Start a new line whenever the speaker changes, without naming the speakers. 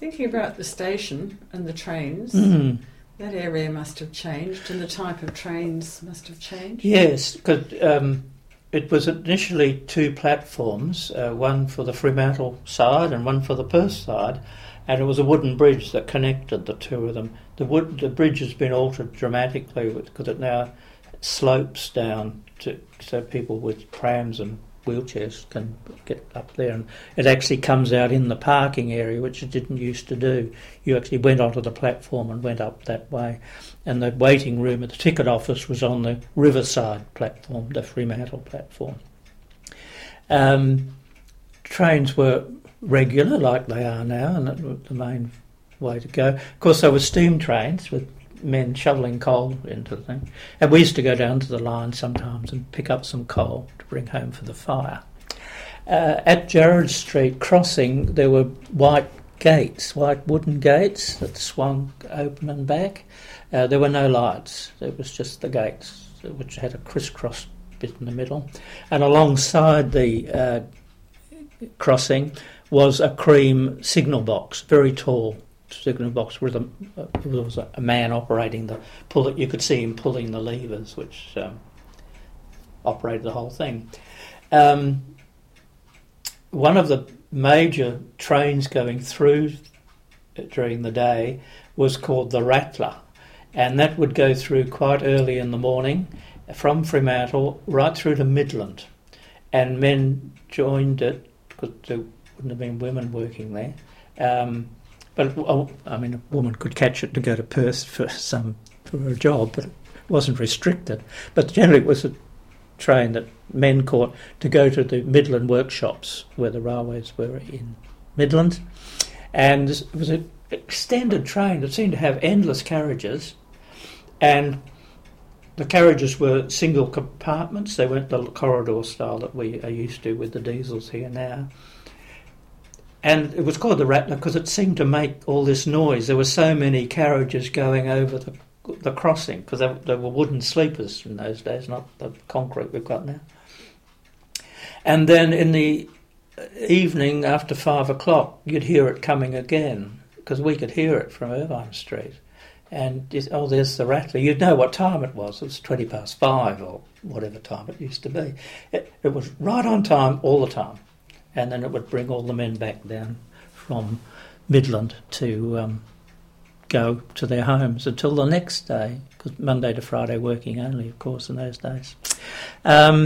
Thinking about the station and the trains,
Mm.
that area must have changed and the type of trains must have changed.
Yes, because um, it was initially two platforms, uh, one for the Fremantle side and one for the Perth side, and it was a wooden bridge that connected the two of them. The wood, the bridge has been altered dramatically because it now slopes down to so people with prams and wheelchairs can get up there, and it actually comes out in the parking area, which it didn't used to do. You actually went onto the platform and went up that way and the waiting room at the ticket office was on the Riverside platform, the Fremantle platform. Um, trains were regular, like they are now, and that was the main way to go. Of course, there were steam trains with men shoveling coal into the thing, and we used to go down to the line sometimes and pick up some coal to bring home for the fire. Uh, at Jarrad Street crossing, there were white gates, white wooden gates that swung open and back. Uh, there were no lights. it was just the gates, which had a crisscross bit in the middle, and alongside the uh, crossing was a cream signal box, very tall signal box with a uh, there was a, man operating the pull. it. You could see him pulling the levers, which um, operated the whole thing. Um, one of the major trains going through during the day was called the Rattler, and that would go through quite early in the morning from Fremantle right through to Midland, and men joined it because there wouldn't have been women working there. Um, oh, I mean, a woman could catch it to go to Perth for some for a job, but it wasn't restricted. But generally, it was a train that men caught to go to the Midland workshops where the railways were in Midland, and it was an extended train that seemed to have endless carriages, and the carriages were single compartments. They weren't the corridor style that we are used to with the diesels here now. And it was called the Rattler because it seemed to make all this noise. There were so many carriages going over the the crossing because there, they were wooden sleepers in those days, not the concrete we've got now. And then in the evening after five o'clock, you'd hear it coming again because we could hear it from Irvine Street. And oh, there's the Rattler. You'd know what time it was. It was twenty past five or whatever time it used to be. It, it was right on time all the time, and then it would bring all the men back down from Midland to um, go to their homes until the next day, because Monday to Friday working only, of course, in those days. Um,